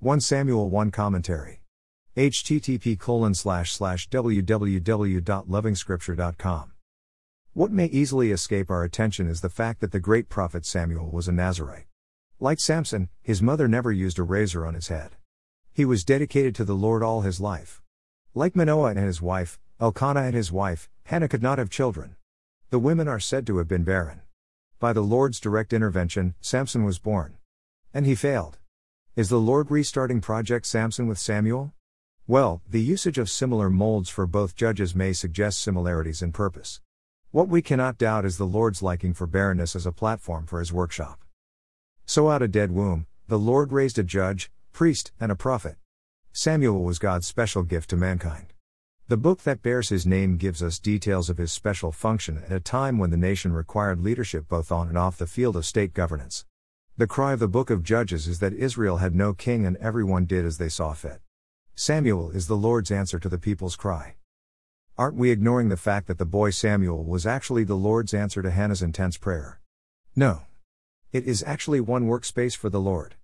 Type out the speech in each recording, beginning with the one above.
1 Samuel 1 Commentary. http colon slash slash www.lovingscripture.com. What may easily escape our attention is the fact that the great prophet Samuel was a Nazarite. Like Samson, his mother never used a razor on his head. He was dedicated to the Lord all his life. Like Manoah and his wife, Elkanah and his wife, Hannah could not have children. The women are said to have been barren. By the Lord's direct intervention, Samson was born. And he failed. Is the Lord restarting Project Samson with Samuel? Well, the usage of similar molds for both judges may suggest similarities in purpose. What we cannot doubt is the Lord's liking for barrenness as a platform for his workshop. So out of dead womb, the Lord raised a judge, priest, and a prophet. Samuel was God's special gift to mankind. The book that bears his name gives us details of his special function at a time when the nation required leadership both on and off the field of state governance. The cry of the book of Judges is that Israel had no king and everyone did as they saw fit. Samuel is the Lord's answer to the people's cry. Aren't we ignoring the fact that the boy Samuel was actually the Lord's answer to Hannah's intense prayer? No. It is actually one workspace for the Lord.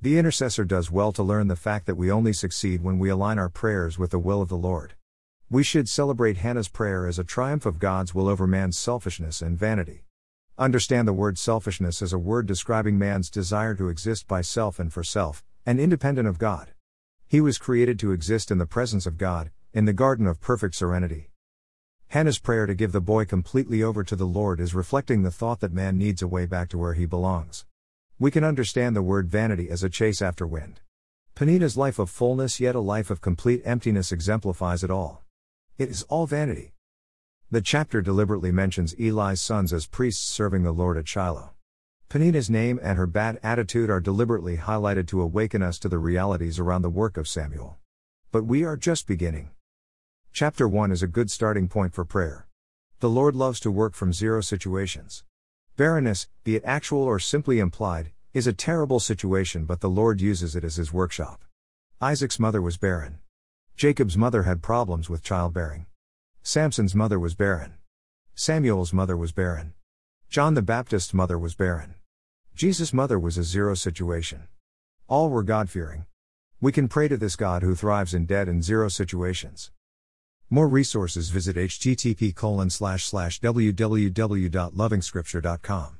The intercessor does well to learn the fact that we only succeed when we align our prayers with the will of the Lord. We should celebrate Hannah's prayer as a triumph of God's will over man's selfishness and vanity. Understand the word selfishness as a word describing man's desire to exist by self and for self, and independent of God. He was created to exist in the presence of God, in the garden of perfect serenity. Hannah's prayer to give the boy completely over to the Lord is reflecting the thought that man needs a way back to where he belongs. We can understand the word vanity as a chase after wind. Peninnah's life of fullness yet a life of complete emptiness exemplifies it all. It is all vanity. The chapter deliberately mentions Eli's sons as priests serving the Lord at Shiloh. Peninnah's name and her bad attitude are deliberately highlighted to awaken us to the realities around the work of Samuel. But we are just beginning. Chapter 1 is a good starting point for prayer. The Lord loves to work from zero situations. Barrenness, be it actual or simply implied, is a terrible situation, but the Lord uses it as his workshop. Isaac's mother was barren. Jacob's mother had problems with childbearing. Samson's mother was barren. Samuel's mother was barren. John the Baptist's mother was barren. Jesus' mother was a zero situation. All were God fearing. We can pray to this God who thrives in dead and zero situations. More resources visit http www.lovingscripture.com.